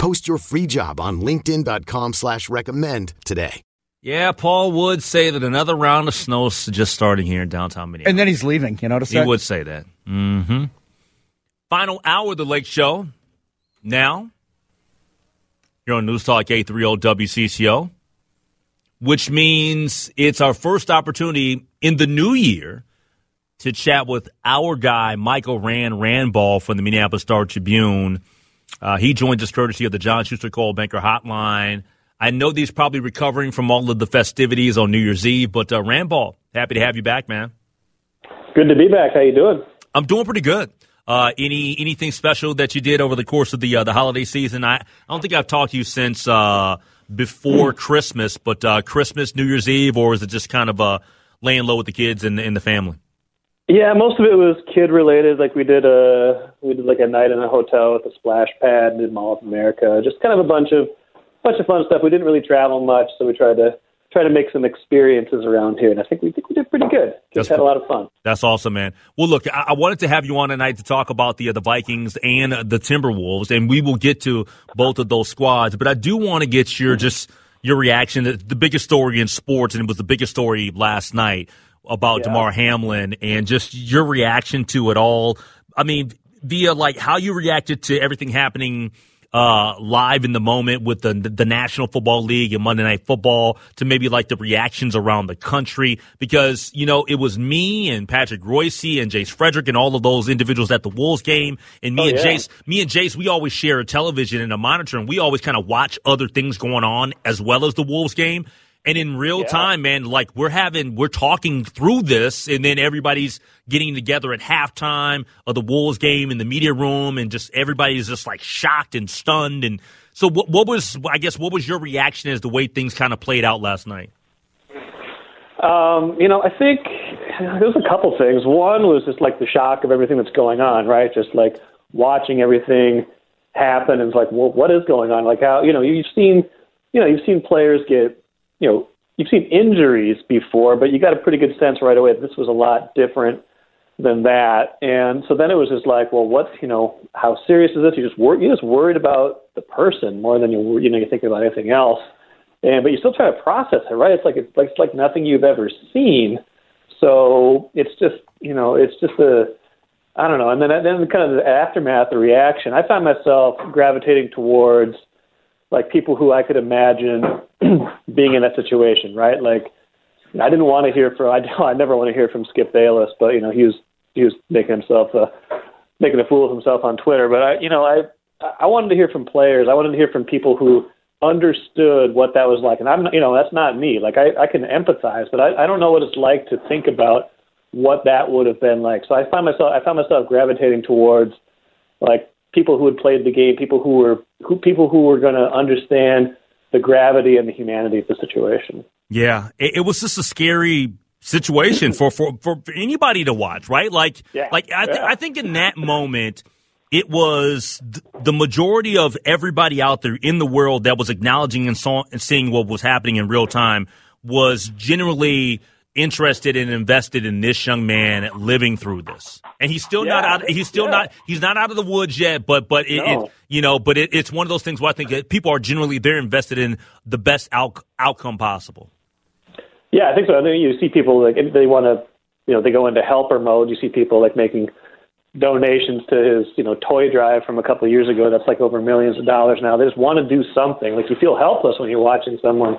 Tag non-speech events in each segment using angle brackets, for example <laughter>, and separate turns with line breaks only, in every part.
Post your free job on LinkedIn.com slash recommend today.
Yeah, Paul would say that another round of snow is just starting here in downtown Minneapolis.
And then he's leaving, you notice
He
that?
He would say that. Mm-hmm. Final hour of the Lake Show. Now, you're on News Talk 830 WCCO, which means it's our first opportunity in the new year to chat with our guy, Michael Rand Randball from the Minneapolis Star Tribune. Uh, he joins us courtesy of the John Schuster Coldwell Banker Hotline. I know he's probably recovering from all of the festivities on New Year's Eve, but uh, Randball, happy to have you back, man.
Good to be back. How you doing?
I'm doing pretty good. Uh, any anything special that you did over the course of the uh, the holiday season? I, I don't think I've talked to you since uh, before Christmas, but uh, Christmas, New Year's Eve, or is it just kind of uh, laying low with the kids and, and the family?
Yeah, most of it was kid related. Like we did a we did like a night in a hotel with a splash pad, did Mall of America, just kind of a bunch of bunch of fun stuff. We didn't really travel much, so we tried to try to make some experiences around here, and I think we think we did pretty good. Just
That's
had a lot of fun.
That's awesome, man. Well, look, I, I wanted to have you on tonight to talk about the uh, the Vikings and the Timberwolves, and we will get to both of those squads. But I do want to get your just your reaction. to The biggest story in sports, and it was the biggest story last night about
Yeah.
Damar Hamlin, and just your reaction to it all. I mean, via like how you reacted to everything happening uh, live in the moment with the the National Football League and Monday Night Football to maybe like the reactions around the country because you know it was me and Patrick Royce and Jace Frederick and all of those individuals at the Wolves game and me
Oh,
and
yeah.
Jace me and Jace we always share a television and a monitor and we always kind of watch other things going on as well as the Wolves game and in real
Yeah.
time man like we're having we're talking through this and then everybody's getting together at halftime of the Wolves game in the media room and just everybody's just like shocked and stunned and so what, what was I guess what was your reaction as the way things kind of played out last night?
Um, you know, I think there's a couple things. One was just like the shock of everything that's going on, right? Just like watching everything happen and it's like, well, what is going on? Like how you know you've seen, you know, you've seen players get, you know, you've seen injuries before, but you got a pretty good sense right away that this was a lot different than that. And so then it was just like, well, what's you know, how serious is this? You just wor- you're just worried about the person more than you you know you're thinking about anything else. And but you still try to process it, right? It's like it's like it's like nothing you've ever seen. So it's just you know it's just a I don't know. And then then kind of the aftermath, the reaction. I found myself gravitating towards like people who I could imagine <clears throat> being in that situation, right? Like I didn't want to hear from I <laughs> I never want to hear from Skip Bayless, but you know he was he was making himself a making a fool of himself on Twitter. But I you know I I wanted to hear from players. I wanted to hear from people who understood what that was like. And I'm you know that's not me. Like I I can empathize, but I I don't know what it's like to think about what that would have been like. So I found myself I found myself gravitating towards like people who had played the game, people who were who people who were going to understand the gravity and the humanity of the situation.
Yeah, it, it was just a scary situation for, for, for, anybody to watch, right? Like,
Yeah,
like I, th-
yeah.
I think in that moment, it was th- the majority of everybody out there in the world that was acknowledging and, saw, and seeing what was happening in real time was generally interested and invested in this young man living through this. And he's still not
Yeah,
out. He's still
yeah.
not. He's not out of the woods yet. But but it,
No.
it you know. But it, it's one of those things where I think that people are generally they're invested in the best out, outcome possible.
Yeah, I think so. I think you see people like they want to, you know, they go into helper mode. You see people like making donations to his, you know, toy drive from a couple of years ago. That's like over millions of dollars now. They just want to do something. Like you feel helpless when you're watching someone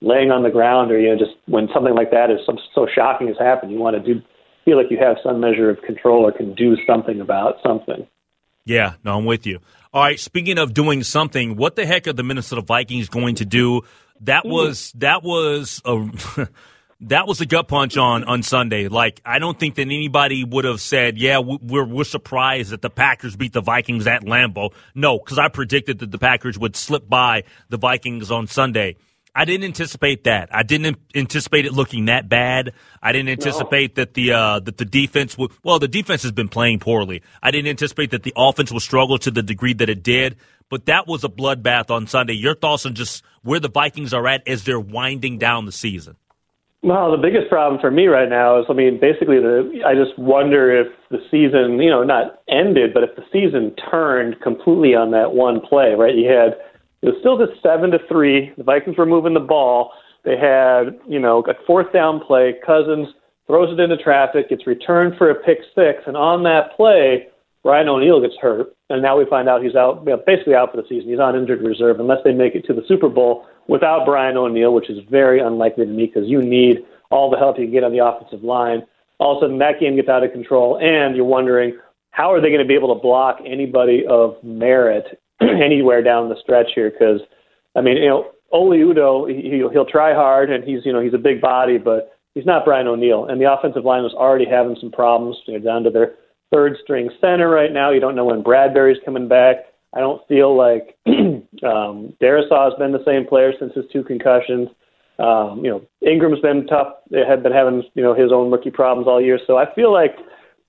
laying on the ground or you know just when something like that is so, so shocking has happened, you want to do feel like you have some measure of control or can do something about something.
Yeah, no, I'm with you. All right, speaking of doing something, what the heck are the Minnesota Vikings going to do? That hmm. was that was a <laughs> that was a gut punch on on Sunday. Like I don't think that anybody would have said, "Yeah, we're we're surprised that the Packers beat the Vikings at Lambeau." No, because I predicted that the Packers would slip by the Vikings on Sunday. I didn't anticipate that. I didn't anticipate it looking that bad. I didn't anticipate no. that the uh, that the defense would. Well, the defense has been playing poorly. I didn't anticipate that the offense would struggle to the degree that it did. But that was a bloodbath on Sunday. Your thoughts on just where the Vikings are at as they're winding down the season?
Well, the biggest problem for me right now is, I mean, basically, the I just wonder if the season, you know, not ended, but if the season turned completely on that one play, right? You had it was still just seven to three. The Vikings were moving the ball. They had, you know, a fourth down play. Cousins throws it into traffic, gets returned for a pick six, and on that play, Brian O'Neill gets hurt, and now we find out he's out, basically out for the season. He's on injured reserve unless they make it to the Super Bowl without Brian O'Neill, which is very unlikely to me because you need all the help you can get on the offensive line. All of a sudden, that game gets out of control, and you're wondering how are they going to be able to block anybody of merit <clears throat> anywhere down the stretch here? Because I mean, you know, Oli Udoh, he, he'll, try hard, and he's you know he's a big body, but he's not Brian O'Neill, and the offensive line was already having some problems. You know, down to their third string center right now. You don't know when Bradbury's coming back. I don't feel like <clears throat> um, Darrisaw has been the same player since his two concussions. Um, you know, Ingram's been tough. They had been having you know his own rookie problems all year. So I feel like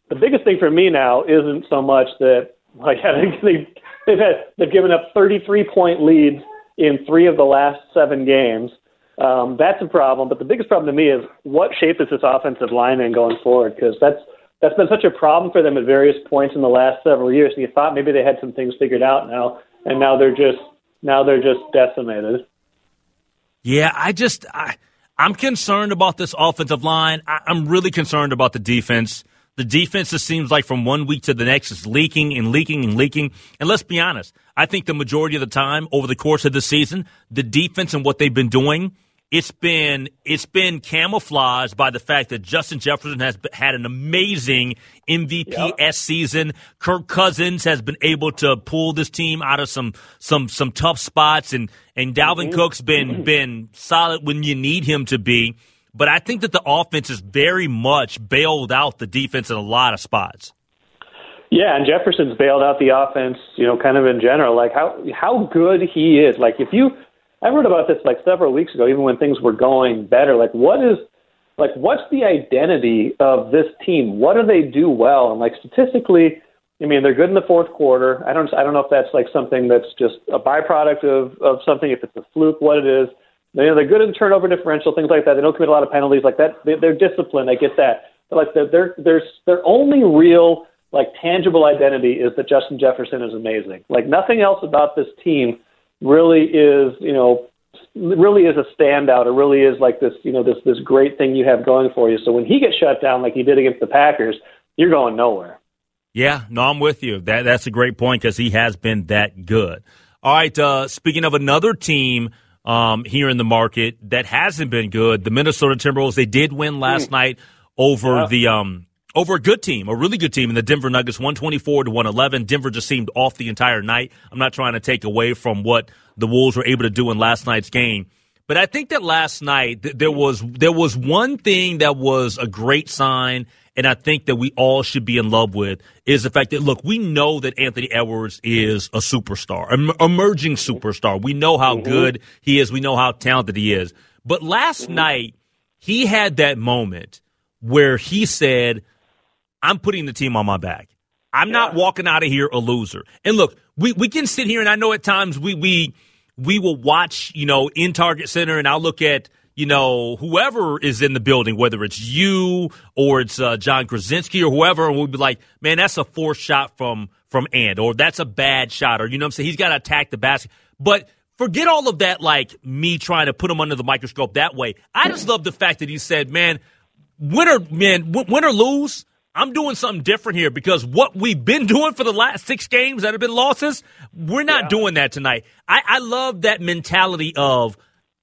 the biggest thing for me now isn't so much that like <laughs> they they've had they've given up 33 point leads in three of the last seven games. Um, that's a problem. But the biggest problem to me is what shape is this offensive line in going forward? Because that's that's been such a problem for them at various points in the last several years. And you thought maybe they had some things figured out now, and now they're just now they're just decimated.
Yeah, I just I, I'm concerned about this offensive line. I, I'm really concerned about the defense. The defense, it seems like from one week to the next, is leaking and leaking and leaking. And let's be honest, I think the majority of the time over the course of the season, the defense and what they've been doing it's been it's been camouflaged by the fact that Justin Jefferson has had an amazing MVP yep. season. Kirk Cousins has been able to pull this team out of some some some tough spots, and and Dalvin mm-hmm. Cook's been mm-hmm. been solid when you need him to be. But I think that the offense is very much bailed out the defense in a lot of spots.
Yeah, and Jefferson's bailed out the offense, you know, kind of in general. Like how how good he is. Like if you I wrote about this like several weeks ago, even when things were going better. Like, what is, like, what's the identity of this team? What do they do well? And like statistically, I mean, they're good in the fourth quarter. I don't, I don't know if that's like something that's just a byproduct of of something. If it's a fluke, what it is. You know, they're good in turnover differential, things like that. They don't commit a lot of penalties like that. They, they're disciplined. I get that. But like, their their their only real like tangible identity is that Justin Jefferson is amazing. Like nothing else about this team really is, you know, really is a standout. It really is like this, you know, this this great thing you have going for you. So when he gets shut down like he did against the Packers, you're going nowhere.
Yeah, no, I'm with you. That that's a great point because he has been that good. All right, uh, speaking of another team um, here in the market that hasn't been good, the Minnesota Timberwolves. They did win last mm. night over yeah. the um, over a good team, a really good team in the Denver Nuggets, 124 to 111. Denver just seemed off the entire night. I'm not trying to take away from what the Wolves were able to do in last night's game. But I think that last night there was there was one thing that was a great sign, and I think that we all should be in love with is the fact that look, we know that Anthony Edwards is a superstar, an emerging superstar. We know how mm-hmm. good he is. We know how talented he is. But last mm-hmm. night he had that moment where he said, I'm putting the team on my back. I'm yeah. not walking out of here a loser. And look, we, we can sit here and I know at times we we we will watch, you know, in Target Center and I'll look at, you know, whoever is in the building, whether it's you or it's uh, Jon Krawczynski or whoever, and we'll be like, man, that's a forced shot from from Ant, or that's a bad shot, or you know what I'm saying? He's got to attack the basket. But forget all of that, like me trying to put him under the microscope that way. I just love the fact that he said, man, win or man, win or lose, I'm doing something different here because what we've been <laughs> doing for the last six games that have been losses, we're not yeah. doing that tonight. I, I love that mentality of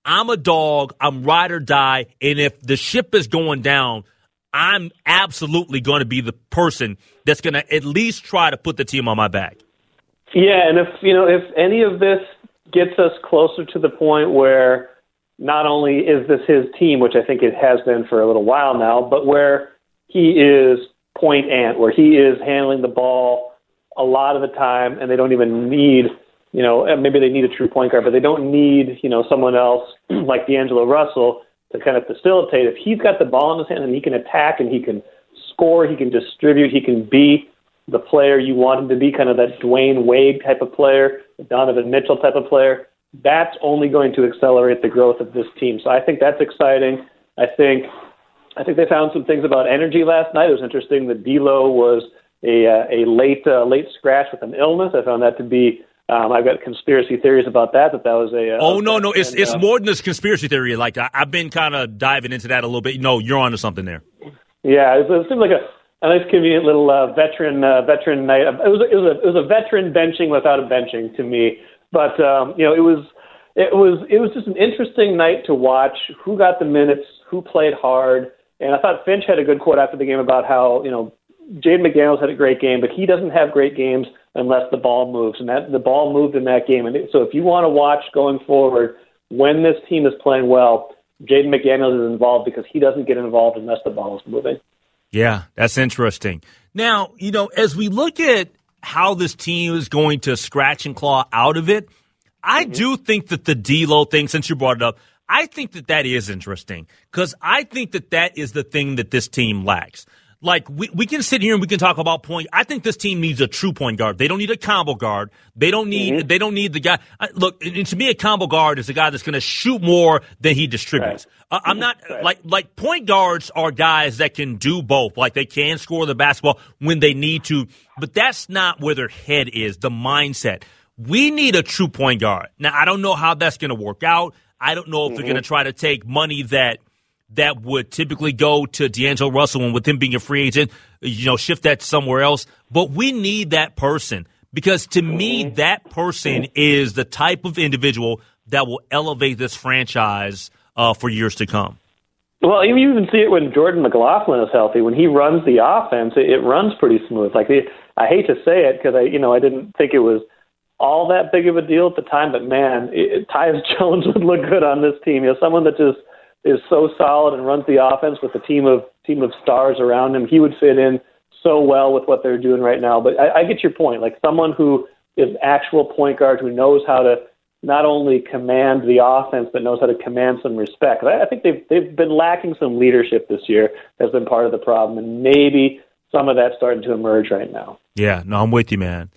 I'm a dog. I'm ride or die. And if the ship is going down, I'm absolutely going to be the person that's going to at least try to put the team on my back.
Yeah, and if you know if any of this gets us closer to the point where not only is this his team, which I think it has been for a little while now, but where he is point ant, where he is handling the ball a lot of the time, and they don't even need, you know, maybe they need a true point guard, but they don't need, you know, someone else <clears throat> like D'Angelo Russell to kind of facilitate. If he's got the ball in his hand and he can attack and he can score, he can distribute, he can be the player you want him to be, kind of that Dwyane Wade type of player, Donovan Mitchell type of player. That's only going to accelerate the growth of this team. So I think that's exciting. I think I think they found some things about energy last night. It was interesting that D'Lo was a uh, a late uh, late scratch with an illness. I found that to be. Um, I've got conspiracy theories about that. That that was a. Uh,
oh no, no, it's
and,
it's
uh,
more than this conspiracy theory. Like I, I've been kind of diving into that a little bit. No, you're onto something there.
Yeah, it, it seemed like a, a nice, convenient little uh, veteran uh, veteran night. It was it was a it was a veteran benching without a benching to me. But um, you know, it was it was it was just an interesting night to watch. Who got the minutes? Who played hard? And I thought Finch had a good quote after the game about how you know Jaden McDaniels had a great game, but he doesn't have great games unless the ball moves, and that the ball moved in that game. And so if you want to watch going forward when this team is playing well, Jaden McDaniels is involved because he doesn't get involved unless the ball is moving.
Yeah, that's interesting. Now, you know, as we look at how this team is going to scratch and claw out of it, I
Mm-hmm.
do think that the D'Lo thing, since you brought it up, I think that that is interesting because I think that that is the thing that this team lacks. Like we, we can sit here and we can talk about point. I think this team needs a true point guard. They don't need a combo guard. They don't need.
Mm-hmm.
They don't need the guy. I, look, and to me, a combo guard is a guy that's going to shoot more than he distributes. Uh, I'm not like like point guards are guys that can do both. Like they can score the basketball when they need to, but that's not where their head is. The mindset. We need a true point guard. Now I don't know how that's going to work out. I don't know if they're going to try to take money that that would typically go to D'Angelo Russell and with him being a free agent, you know, shift that somewhere else. But we need that person because to me, that person is the type of individual that will elevate this franchise uh, for years to come.
Well, you even see it when Jordan McLaughlin is healthy. When he runs the offense, it, it runs pretty smooth. Like the, I hate to say it because I, you know, I didn't think it was all that big of a deal at the time. But man, it, Tyus <laughs> Jones would look good on this team. You know, someone that just is so solid and runs the offense with a team of team of stars around him. He would fit in so well with what they're doing right now. But I, I get your point. Like someone who is actual point guard who knows how to not only command the offense but knows how to command some respect. I, I think they've they've been lacking some leadership this year. Has been part of the problem, and maybe some of that's starting to emerge right now.
Yeah, no, I'm with you, man.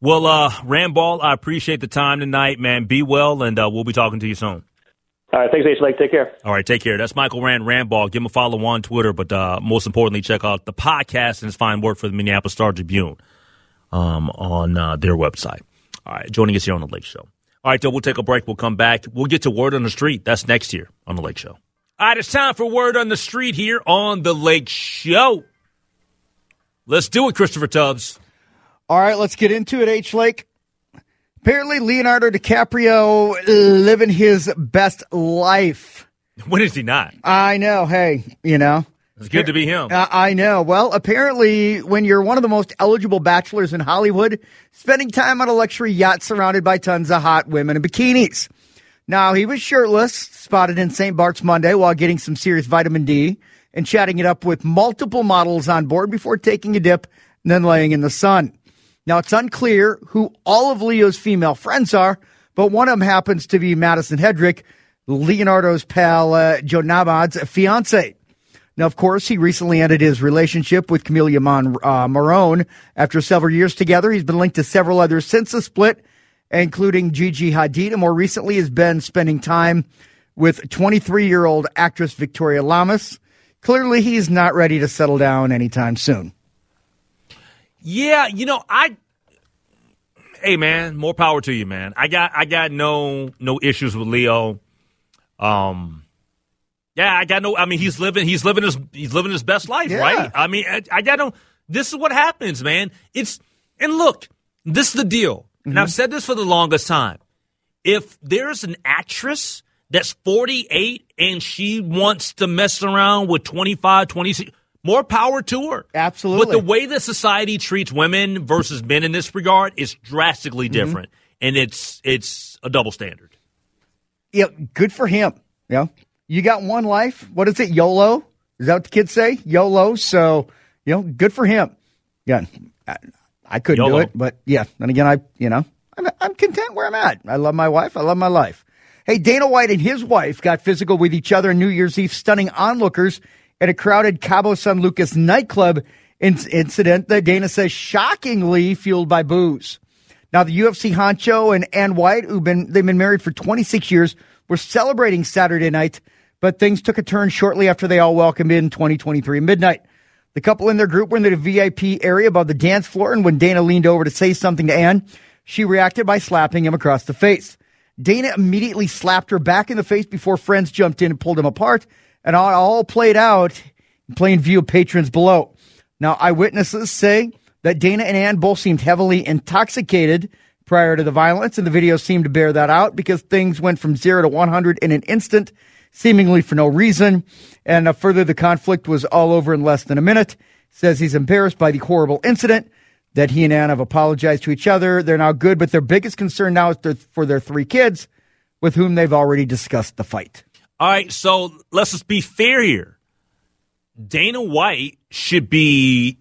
Well, uh, Randball, I appreciate the time tonight, man. Be well, and uh, we'll be talking to you soon.
All right, thanks, H. Lake. Take care.
All right, take care. That's Michael Rand Randball. Give him a follow on Twitter, but uh, most importantly, check out the podcast and his fine work for the Minneapolis Star Tribune um, on uh, their website. All right, joining us here on the Lake Show. All right, so we'll take a break. We'll come back. We'll get to Word on the Street. That's next year on the Lake Show. All right, it's time for Word on the Street here on the Lake Show. Let's do it, Christopher Tubbs.
All right, let's get into it, H. Lake. Apparently, Leonardo DiCaprio living his best life.
When is he not?
I know. Hey, you know.
It's good to be him.
Uh, I know. Well, apparently, when you're one of the most eligible bachelors in Hollywood, spending time on a luxury yacht surrounded by tons of hot women in bikinis. Now, he was shirtless, spotted in St. Bart's Monday while getting some serious vitamin D and chatting it up with multiple models on board before taking a dip and then laying in the sun. Now, it's unclear who all of Leo's female friends are, but one of them happens to be Madison Headrick, Leonardo's pal uh, Joe Nahmad's fiance. Now, of course, he recently ended his relationship with Camelia Mon, uh, Morrone after several years together. He's been linked to several others since the split, including Gigi Hadid, and more recently has been spending time with 23 year old actress Victoria Lamas. Clearly, he's not ready to settle down anytime soon.
Yeah, you know, I Hey man, more power to you, man. I got I got no no issues with Leo. Um Yeah, I got no I mean he's living he's living his he's living his best life,
Yeah.
right? I mean I, I got no this is what happens, man. It's and look, this is the deal. And I've said this for the longest time. If there's an actress that's 48 and she wants to mess around with 25, 26. More power to her.
Absolutely.
But the way that society treats women versus men in this regard is drastically
Mm-hmm.
different. And it's it's a double standard.
Yeah, good for him. You know, you got one life. What is it? YOLO? Is that what the kids say? YOLO. So, you know, good for him. Yeah, I, I couldn't do it, but yeah. And again, I, you know, I'm, I'm content where I'm at. I love my wife. I love my life. Hey, Dana White and his wife got physical with each other on New Year's Eve, stunning onlookers at a crowded Cabo San Lucas nightclub in- incident that Dana says shockingly fueled by booze. Now, the UFC honcho and Anne White, who've been they've been married for 26 years, were celebrating Saturday night, but things took a turn shortly after they all welcomed in 2023 midnight. The couple in their group were in the VIP area above the dance floor, and when Dana leaned over to say something to Anne, she reacted by slapping him across the face. Dana immediately slapped her back in the face before friends jumped in and pulled him apart, and all, all played out in plain view of patrons below. Now, eyewitnesses say that Dana and Anne both seemed heavily intoxicated prior to the violence, and the video seemed to bear that out because things went from zero to 100 in an instant, seemingly for no reason. And uh, further, the conflict was all over in less than a minute. Says he's embarrassed by the horrible incident, that he and Anne have apologized to each other. They're now good, but their biggest concern now is for their three kids, with whom they've already discussed the fight.
All right, so let's just be fair here. Dana White should be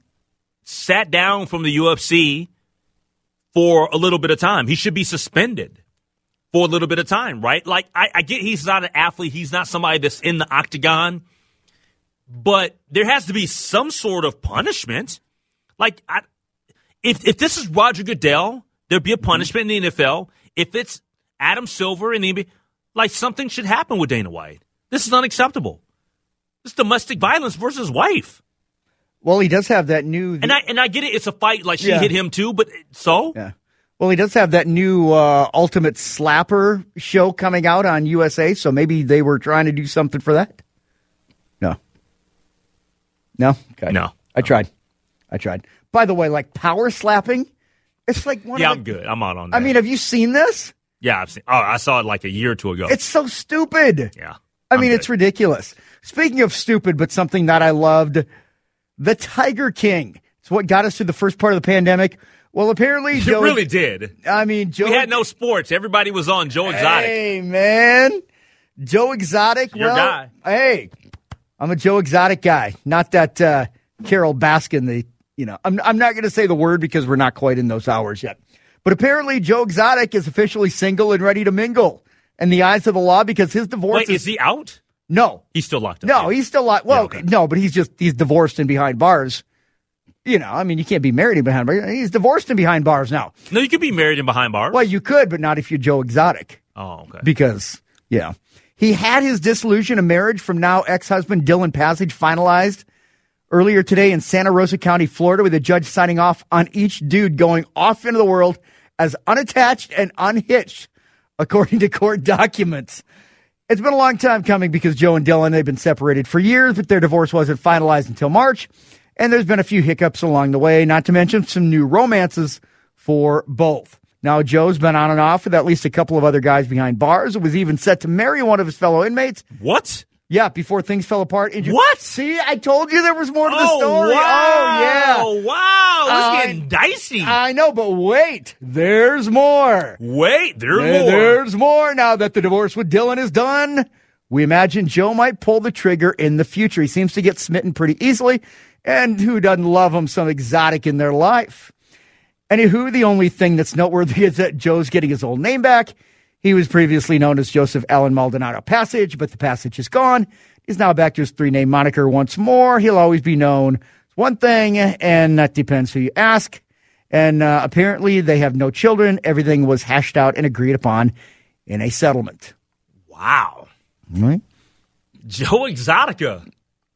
sat down from the UFC for a little bit of time. He should be suspended for a little bit of time, right? Like, I, I get he's not an athlete, he's not somebody that's in the octagon, but there has to be some sort of punishment. Like, I, if if this is Roger Goodell, there'd be a punishment in the NFL. If it's Adam Silver in the NBA, like something should happen with Dana White. This is unacceptable. This domestic violence versus wife.
Well, he does have that new.
And I and I get it. It's a fight. Like she
Yeah.
hit him too, but so
Yeah. Well, he does have that new uh, Ultimate Slapper show coming out on USA, so maybe they were trying to do something for that. No. No? Okay.
No.
I tried. I tried. By the way, like power slapping, it's like one
yeah,
of
I'm
the,
good. I'm out on that.
I mean, have you seen this?
Yeah, I've seen. Oh, I saw it like a year or two ago.
It's so stupid.
yeah.
I
I'm
mean,
good.
it's ridiculous. Speaking of stupid, but something that I loved, the Tiger King. It's what got us through the first part of the pandemic. Well, apparently, <laughs>
It
Joe.
really did.
I mean, Joe.
We had no sports. Everybody was on Joe Exotic.
Hey, man. Joe Exotic.
Your
well,
guy.
Hey, I'm a Joe Exotic guy. Not that uh, Carole Baskin, the, you know, I'm, I'm not going to say the word because we're not quite in those hours yet. But apparently, Joe Exotic is officially single and ready to mingle in the eyes of the law because his divorce
Wait, is he out?
No.
He's still locked up.
No,
yeah.
he's still locked. well,
okay.
no, but he's just, he's divorced and behind bars. You know, I mean, you can't be married and behind bars. He's divorced and behind bars now.
no. You could be married and behind bars.
Well, you could, but not if you're Joe Exotic.
oh, okay.
because yeah, he had his dissolution of marriage from now ex-husband Dylan Passage finalized earlier today in Santa Rosa County, Florida, with a judge signing off on each dude going off into the world as unattached and unhitched, according to court documents. It's been a long time coming because Joe and Dylan they've been separated for years, but their divorce wasn't finalized until March, and there's been a few hiccups along the way. Not to mention some new romances for both. Now, Joe's been on and off with at least a couple of other guys behind bars and was even set to marry one of his fellow inmates.
what?
Yeah, before things fell apart. in Ju-
What?
See, I told you there was more to the
oh,
story.
Wow.
Oh,
Wow. This is getting dicey.
I know, but wait, there's more.
Wait, there's
There-
more.
There's more now that the divorce with Dylan is done. We imagine Joe might pull the trigger in the future. He seems to get smitten pretty easily, and who doesn't love him some exotic in their life? Anywho, the only thing that's noteworthy <laughs> is that Joe's getting his old name back. He was previously known as Joseph Allen Maldonado Passage, but the passage is gone. He's now back to his three name moniker once more. He'll always be known one thing, and that depends who you ask. And uh, apparently, they have no children. Everything was hashed out and agreed upon in a settlement.
Wow.
Right?
Joe Exotica,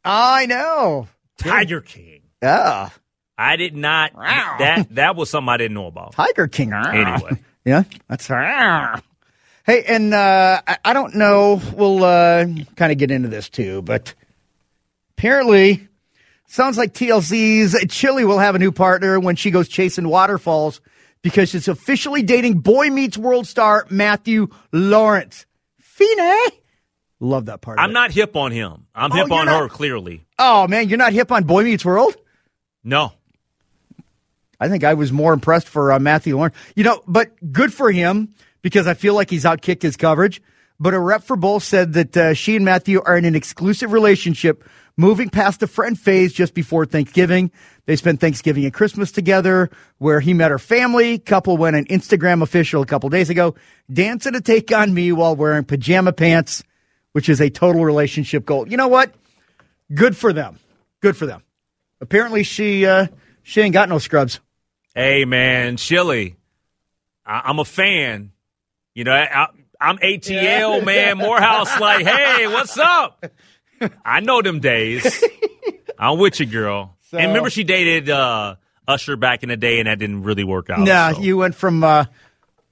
I know.
Tiger King.
Yeah.
I did not. That that was something I didn't know about.
Tiger King.
Anyway. <laughs>
Yeah, that's Hey, and uh, I, I don't know. We'll uh, kind of get into this too, but apparently, sounds like TLC's Chili will have a new partner when she goes chasing waterfalls because she's officially dating Boy Meets World star Matthew Lawrence. Fine. Love that part.
I'm not hip on him. I'm
Oh,
hip on
not-
her, clearly.
Oh man, you're not hip on Boy Meets World.
No.
I think I was more impressed for uh, Matthew Lawrence. You know, but good for him because I feel like he's outkicked his coverage. But a rep for both said that uh, she and Matthew are in an exclusive relationship, moving past the friend phase just before Thanksgiving. They spent Thanksgiving and Christmas together, where he met her family. Couple went on Instagram official a couple days ago, dancing to take on me while wearing pajama pants, which is a total relationship goal. You know what? Good for them. Good for them. Apparently, she uh, she ain't got no scrubs.
Hey, man, Chili, I- I'm a fan. You know, I- I'm ATL, man. Morehouse, like, hey, what's up? <laughs> I know them days. <laughs> I'm with you, girl. and remember, she dated uh, Usher back in the day, and that didn't really work out.
Nah,
so,
you went from uh,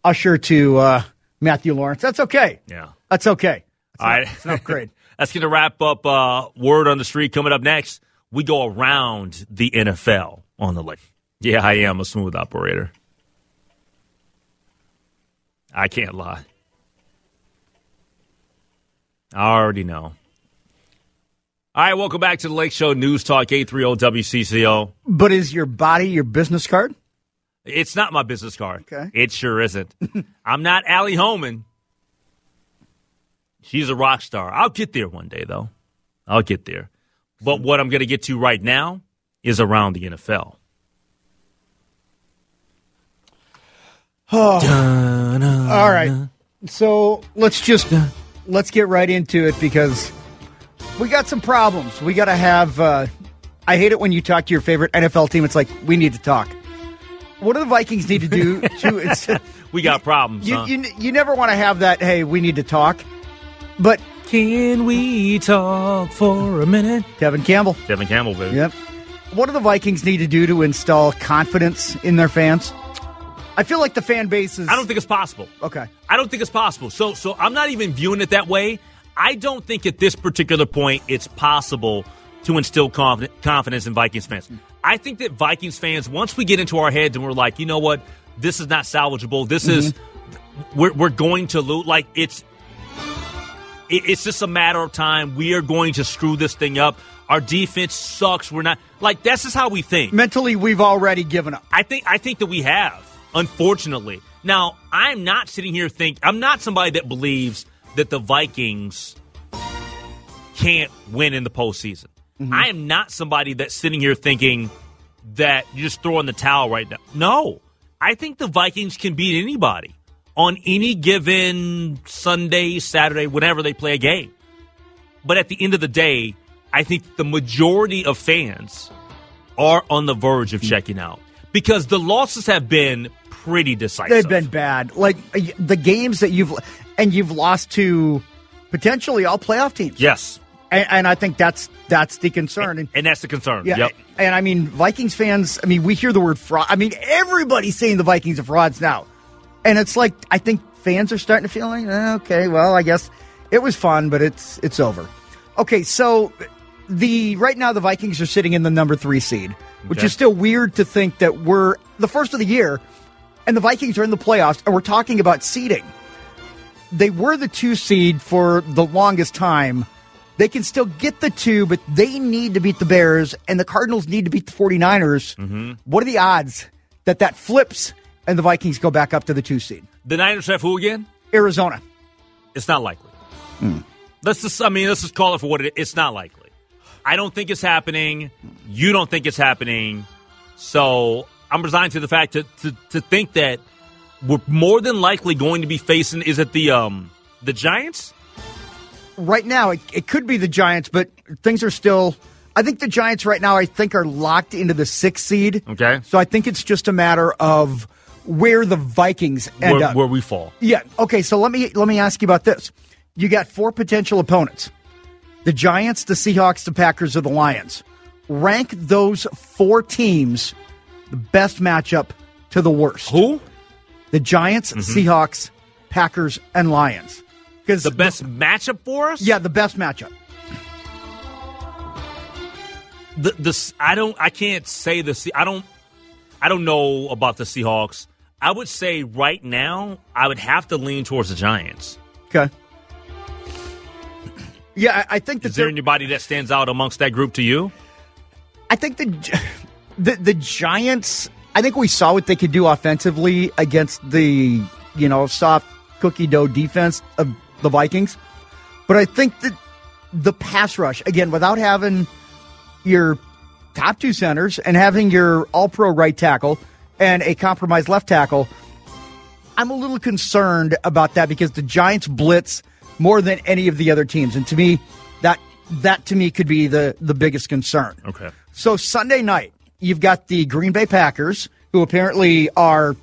Usher to uh, Matthew Lawrence. That's okay.
Yeah.
That's okay.
All right.
It's an upgrade. <laughs>
That's going to wrap up uh, Word on the Street. Coming up next, we go around the NFL on the lake. Yeah, I am a smooth operator. I can't lie. I already know. All right, welcome back to the Lake Show News Talk 830 WCCO.
but is your body your business card?
It's not my business card.
Okay.
It sure isn't. <laughs> I'm not Allie Holman. She's a rock star. I'll get there one day, though. I'll get there. But hmm. what I'm going to get to right now is around the NFL. <sighs>
All right. So let's just let's get right into it because we got some problems. We got to have. Uh, I hate it when you talk to your favorite NFL team. It's like we need to talk. What do the Vikings need to do <laughs> to? <laughs>
We got problems,
you,
huh?
you you never want to have that. Hey, we need to talk. But
Can we talk for a minute?
Kevin Campbell.
Devin Campbell, baby.
Yep. What do the Vikings need to do to install confidence in their fans? I feel like the fan base is.
I don't think it's possible.
Okay.
I don't think it's possible. So so I'm not even viewing it that way. I don't think at this particular point it's possible to instill confi- confidence in Vikings fans. I think that Vikings fans, once we get into our heads and we're like, you know what, this is not salvageable. This is mm-hmm. we're we're going to lose. Like it's it, it's just a matter of time. We are going to screw this thing up. Our defense sucks. We're not like that's is how we think.
Mentally, we've already given up.
I think I think that we have, unfortunately. Now, I'm not sitting here think I'm not somebody that believes that the Vikings can't win in the postseason. I am not somebody that's sitting here thinking that you're just throwing the towel right now. No. I think the Vikings can beat anybody on any given Sunday, Saturday, whenever they play a game. But at the end of the day, I think the majority of fans are on the verge of checking out because the losses have been pretty decisive.
They've been bad. Like uh, the games that you've and you've lost to potentially all playoff teams.
yes,
and, and I think that's that's the concern. And,
and that's the concern.
yeah,
Yep.
and I mean Vikings fans. I mean, we hear the word fraud. I mean, everybody's saying the Vikings are frauds now, and it's like I think fans are starting to feel like, eh, okay, well, I guess it was fun, but it's it's over. Okay, so the right now the Vikings are sitting in the number three seed, which
Okay.
is still weird to think that we're the first of the year, and the Vikings are in the playoffs, and we're talking about seeding. They were the two seed for the longest time. They can still get the two, but they need to beat the Bears, and the Cardinals need to beat the 49ers.
Mm-hmm.
What are the odds that that flips and the Vikings go back up to the two seed?
The Niners have who again?
Arizona.
It's not likely. Let's just, I mean, let's just call it for what it is. It's not likely. I don't think it's happening. You don't think it's happening. So I'm resigned to the fact to, to, to think that we're more than likely going to be facing, is it the, um, the Giants?
Right now, it, it could be the Giants, but things are still. I think the Giants right now, I think, are locked into the sixth seed.
Okay.
So I think it's just a matter of where the Vikings end
Where,
up.
where we fall.
Yeah. Okay. So let me let me ask you about this. You got four potential opponents: the Giants, the Seahawks, the Packers, or the Lions. Rank those four teams the best matchup to the worst.
Who?
The Giants, mm-hmm. Seahawks, Packers, and Lions. Because
The best matchup for us?
yeah, the best matchup.
the the I don't I can't say the I don't I don't know about the Seahawks. I would say right now I would have to lean towards the Giants.
Okay. Yeah, I, I think that
Is there anybody that stands out amongst that group to you?
I think the, <laughs> the the Giants. I think we saw what they could do offensively against the you know soft cookie dough defense of the Vikings, but I think that the pass rush again without having your top two centers and having your All Pro right tackle and a compromised left tackle. I'm a little concerned about that because the Giants blitz more than any of the other teams, and to me, that that to me could be the the biggest concern.
Okay.
So Sunday night, you've got the Green Bay Packers, who apparently are,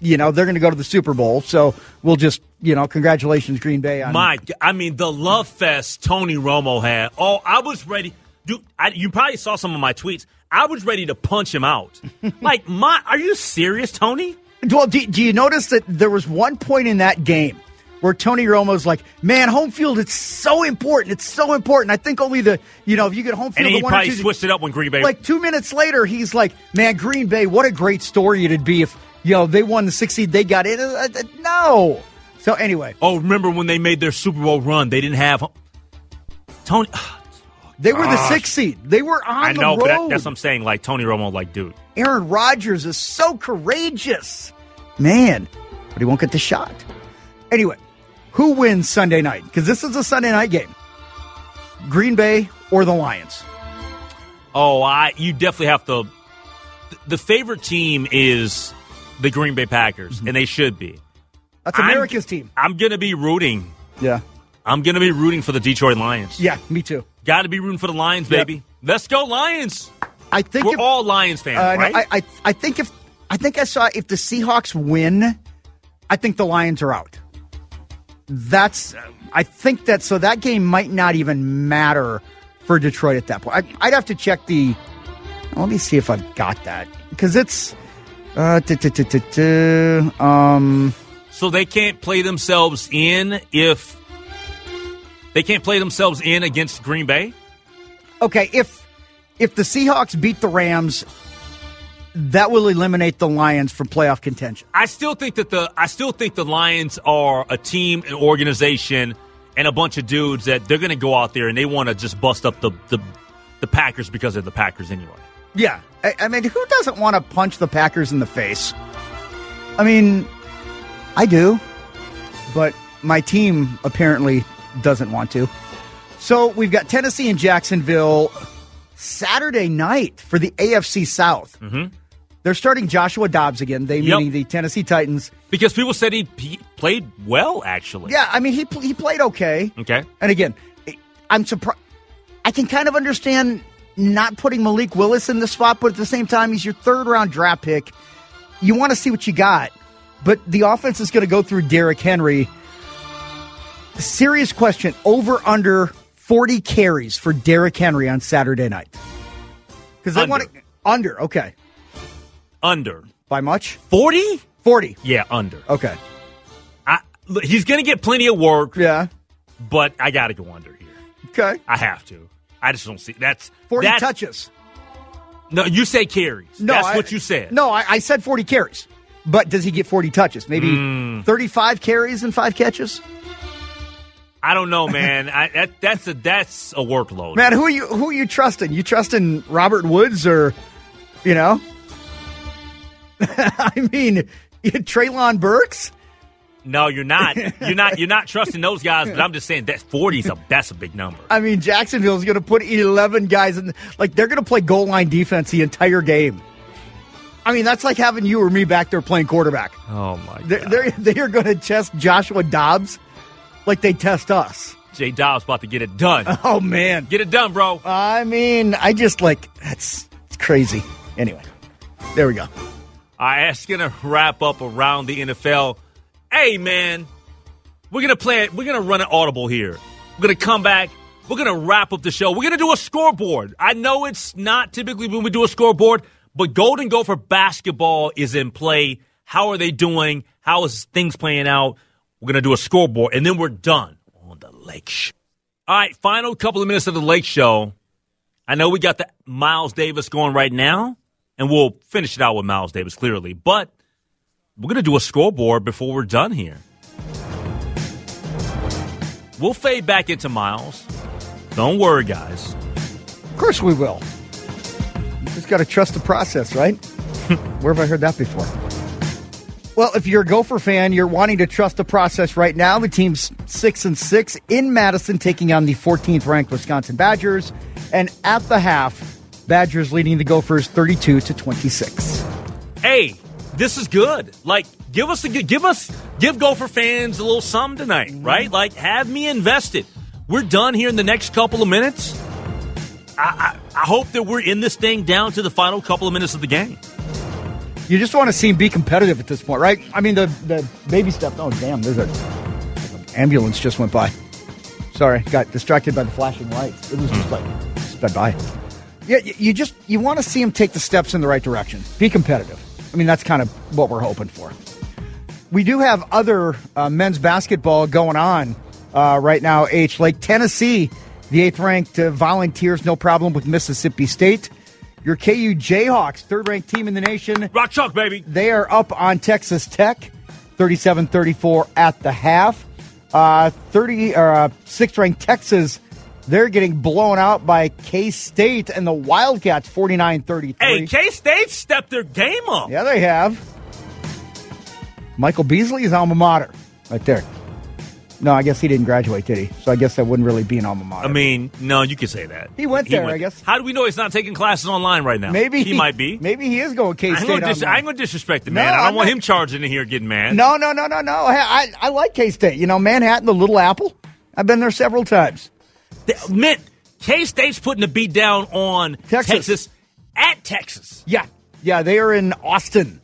you know, they're going to go to the Super Bowl. So we'll just, you know, congratulations, Green Bay. On,
My, I mean, the love fest Tony Romo had. Oh, I was ready. Dude, I, you probably saw some of my tweets. I was ready to punch him out. <laughs> like, my, are you serious, Tony?
Well, do, do you notice that there was one point in that game where Tony Romo's like, "Man, home field, it's so important. It's so important. I think only the, you know, if you get home field,
And
the
he
one or
probably
two,
switched it up when Green Bay.
like two minutes later, he's like, "Man, Green Bay, what a great story it'd be if you know they won the six seed, they got in." Uh, uh, No. So anyway,
oh, remember when they made their Super Bowl run? They didn't have Tony. <sighs>
they were the six seed. They were on
I
the
know,
road.
that, that's what I'm saying. Like Tony Romo, like, dude,
Aaron Rodgers is so courageous. Man, but he won't get the shot. Anyway, who wins Sunday night? Because this is a Sunday night game. Green Bay or the Lions?
Oh, I you definitely have to. The favorite team is the Green Bay Packers, and they should be.
That's
I'm-
America's team.
I'm gonna be rooting.
Yeah.
I'm gonna be rooting for the Detroit Lions.
Yeah, me too.
Got to be rooting for the Lions,
Yep.
baby. Let's go Lions.
I think
We're
if,
all Lions fans,
uh, no. I, I I think if I think I saw if the Seahawks win, I think the Lions are out. That's I think that so that game might not even matter for Detroit at that point. I, I'd have to check the. Let me see if I've got that because it's. Uh, um,
so they can't play themselves in if they can't play themselves in against Green Bay.
okay, if if the Seahawks beat the Rams, that will eliminate the Lions from playoff contention.
I still think that the I still think the Lions are a team, an organization, and a bunch of dudes that they're going to go out there and they want to just bust up the, the the Packers because they're the Packers anyway.
Yeah, I, I mean, who doesn't want to punch the Packers in the face? I mean, I do, but my team apparently doesn't want to. So we've got Tennessee and Jacksonville Saturday night for the AFC South. Mm-hmm. They're starting Joshua Dobbs again. They
Yep.
meaning the Tennessee Titans.
Because people said he, he played well, actually.
Yeah, I mean he pl- he played okay.
Okay.
And again, I'm surprised. I can kind of understand not putting Malik Willis in the spot, but at the same time, he's your third round draft pick. You want to see what you got, but the offense is going to go through Derrick Henry. Serious question: over under forty carries for Derrick Henry on Saturday night? Because
I
want to under. Okay,
Under
by much?
forty.
Forty.
Yeah, under.
Okay.
I, look, he's going to get plenty of work,
Yeah.
but I got to go under here.
Okay.
I have to. I just don't see that's
Forty
that's,
touches.
No, you say carries.
No,
that's
I-
what you said.
No, I, I said 40 carries. But does he get 40 touches? Maybe
Hmm.
35 carries and five catches?
I don't know, man. I, that, that's a that's a workload.
Man, who are you who are you trusting? You trusting Robert Woods or you know? <laughs> I mean, Treylon Burks?
No, you're not. You're not. You're not <laughs> trusting those guys. But I'm just saying that 40 is a that's a big number.
I mean, Jacksonville's going to put 11 guys in like they're going to play goal line defense the entire game. I mean, that's like having you or me back there playing quarterback.
Oh my god.
they're, they're going to test Joshua Dobbs like they test us.
Jay Dobbs about to get it done. <laughs>
Oh man.
Get it done, bro.
I mean, I just like that's it's crazy. Anyway, there we go.
All right, that's gonna wrap up around the NFL. Hey, man, we're gonna play it. We're gonna run an audible here. We're gonna come back. We're gonna wrap up the show. We're gonna do a scoreboard. I know it's not typically when we do a scoreboard, but Golden Gopher basketball is in play. How are they doing? How is things playing out? We're gonna do a scoreboard, and then we're done on the Lake Show. All right, final couple of minutes of the Lake Show. I know we got the Miles Davis going right now, and we'll finish it out with Miles Davis clearly, but we're going to do a scoreboard before we're done here. We'll fade back into Miles. Don't worry, guys.
Of course we will. You just got to trust the process, right? <laughs> Where have I heard that before? Well, if you're a Gopher fan, you're wanting to trust the process right now. The team's six and six in Madison, taking on the 14th ranked Wisconsin Badgers, and at the half, Badgers leading the Gophers 32 to 26.
Hey, this is good. Like, give us a good, give us, give Gopher fans a little something tonight, mm-hmm. right? Like, have me invested. We're done here in the next couple of minutes. I, I, I hope that we're in this thing down to the final couple of minutes of the game.
You just want to see him be competitive at this point, right? I mean, the, the baby step. Oh, damn, there's a ambulance just went by. Sorry, got distracted by the flashing lights. It was just like sped by. Yeah, you- you just you want to see him take the steps in the right direction. Be competitive. I mean, that's kind of what we're hoping for. We do have other uh, men's basketball going on uh, right now. H Lake Tennessee, the eighth ranked uh, Volunteers, no problem with Mississippi State. Your KU Jayhawks, third ranked team in the nation.
Rock chalk, baby.
They are up on Texas Tech, 37-34 at the half. Uh, 30 or uh, sixth ranked Texas, they're getting blown out by K State and the Wildcats, 49-33.
Hey, K State stepped their game up.
Yeah, they have. Michael Beasley's alma mater, right there. No, I guess he didn't graduate, did he? So I guess that wouldn't really be an alma mater.
I mean, no, you could say that.
He went there, I guess.
How do we know he's not taking classes online right now?
maybe
he, might be.
Maybe he is going K
I
State.
dis- I ain't gonna disrespect the
No,
man. I don't
I'm
want
not-
him charging in here getting mad.
No, no, no, no, no. Hey, I, I like K State. You know, Manhattan, the Little Apple. I've been there several times.
Th- Man, K State's putting the beat down on
Texas.
Texas at Texas.
Yeah, yeah, they are in Austin.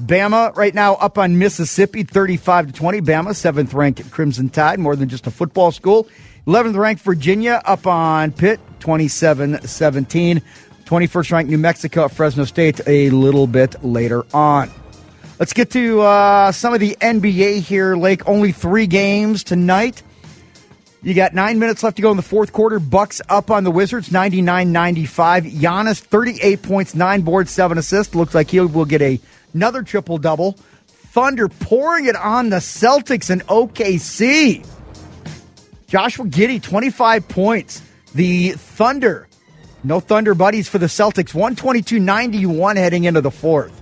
Bama right now up on Mississippi, thirty-five to twenty. Bama, seventh ranked Crimson Tide, more than just a football school. Eleventh ranked Virginia up on Pitt, 27-17. 21st ranked New Mexico at Fresno State a little bit later on. Let's get to uh, some of the NBA here, Lake. Only three games tonight. You got nine minutes left to go in the fourth quarter. Bucks up on the Wizards, 99-95. Giannis, 38 points, nine boards, seven assists. Looks like he will get a, another triple-double. Thunder pouring it on the Celtics and OKC. Joshua Giddey, 25 points. The Thunder, no Thunder buddies for the Celtics, 122-91 heading into the fourth.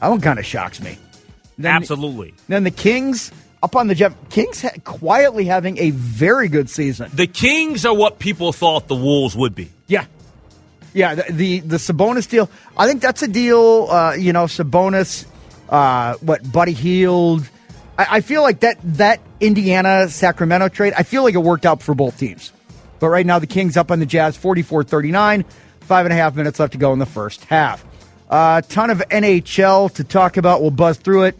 That one kind of shocks me. Then-
Absolutely.
then the Kings up on the Jeff. Kings ha- quietly having a very good season.
The Kings are what people thought the Wolves would be.
Yeah, yeah. The the, the Sabonis deal. I think that's a deal. Uh, you know, Sabonis. Uh, what Buddy Hield. I, I feel like that that Indiana Sacramento trade. I feel like it worked out for both teams. But right now the Kings up on the Jazz 44-39. Five and a half minutes left to go in the first half. A uh, ton of NHL to talk about. We'll buzz through it.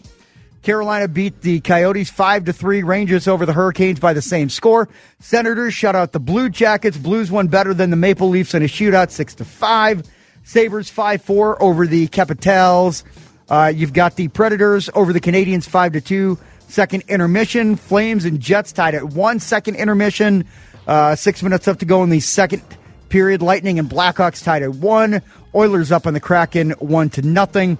Carolina beat the Coyotes 5 to 3. Rangers over the Hurricanes by the same score. Senators shut out the Blue Jackets. Blues won better than the Maple Leafs in a shootout 6 to 5. Sabres 5 4 over the Capitals. Uh, you've got the Predators over the Canadiens 5 to 2. Second intermission. Flames and Jets tied at one second intermission. Uh, six minutes left to go in the second period. Lightning and Blackhawks tied at one. Oilers up on the Kraken one to nothing.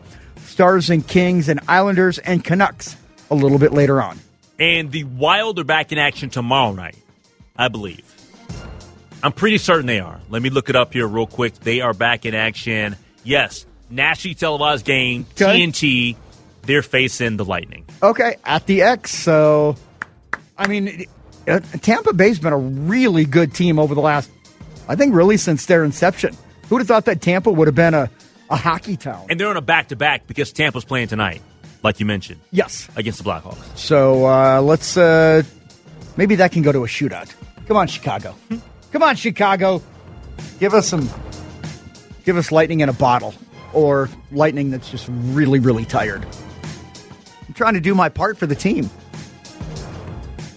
Stars and Kings and Islanders and Canucks a little bit later on.
And the Wild are back in action tomorrow night, I believe. I'm pretty certain they are. Let me look it up here real quick. They are back in action. Yes, nationally televised game,
Okay.
TNT. They're facing the Lightning.
Okay, at the X. So, I mean, uh, Tampa Bay's been a really good team over the last, I think, really since their inception. Who would have thought that Tampa would have been a, a hockey town?
And they're on a back to back because Tampa's playing tonight, like you mentioned,
Yes.
against the Blackhawks.
So uh, let's uh, maybe that can go to a shootout. Come on, Chicago. Come on, Chicago. Give us some. Give us lightning in a bottle, or lightning that's just really, really tired. I'm trying to do my part for the team.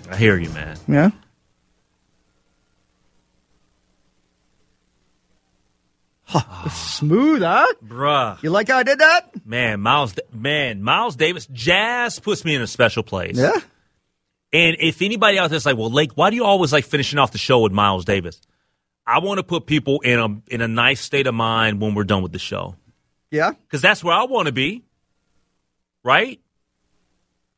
I hear you, man.
Yeah. Huh. Smooth, huh?
Bruh.
You like how I did that?
Man, Miles man, Miles Davis, Jazz puts me in a special place.
Yeah.
And if anybody out there's like, well, Lake, why do you always like finishing off the show with Miles Davis? I want to put people in a in a nice state of mind when we're done with the show.
Yeah.
Because that's where I want to be. Right?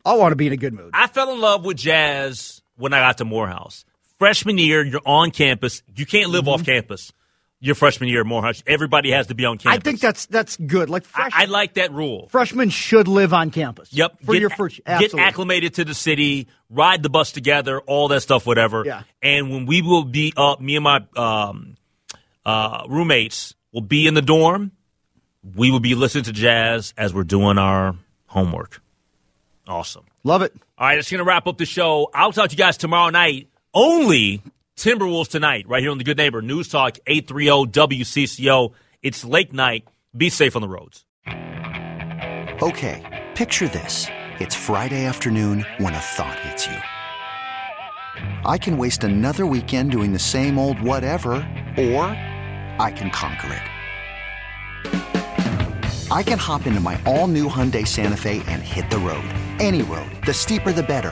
I want to be in a good mood.
I fell in love with jazz when I got to Morehouse. freshman year, you're on campus. You can't live
Mm-hmm.
off campus. Your freshman year at Morehouse, everybody has to be on campus.
I think that's that's good. Like
I,
fresh,
I like that rule.
freshmen should live on campus.
Yep.
For
get,
your first,
get acclimated to the city, ride the bus together, all that stuff, whatever.
Yeah.
And when we will be up, me and my um, uh, roommates will be in the dorm. We will be listening to jazz as we're doing our homework. Awesome.
Love it.
All right, that's going to wrap up the show. I'll talk to you guys tomorrow night. Only Timberwolves tonight, right here on the Good Neighbor News Talk 830 WCCO. It's late night. Be safe on the roads.
Okay, picture this. It's Friday afternoon when a thought hits you. I can waste another weekend doing the same old whatever, or I can conquer it. I can hop into my all new Hyundai Santa Fe and hit the road. Any road. The steeper, the better.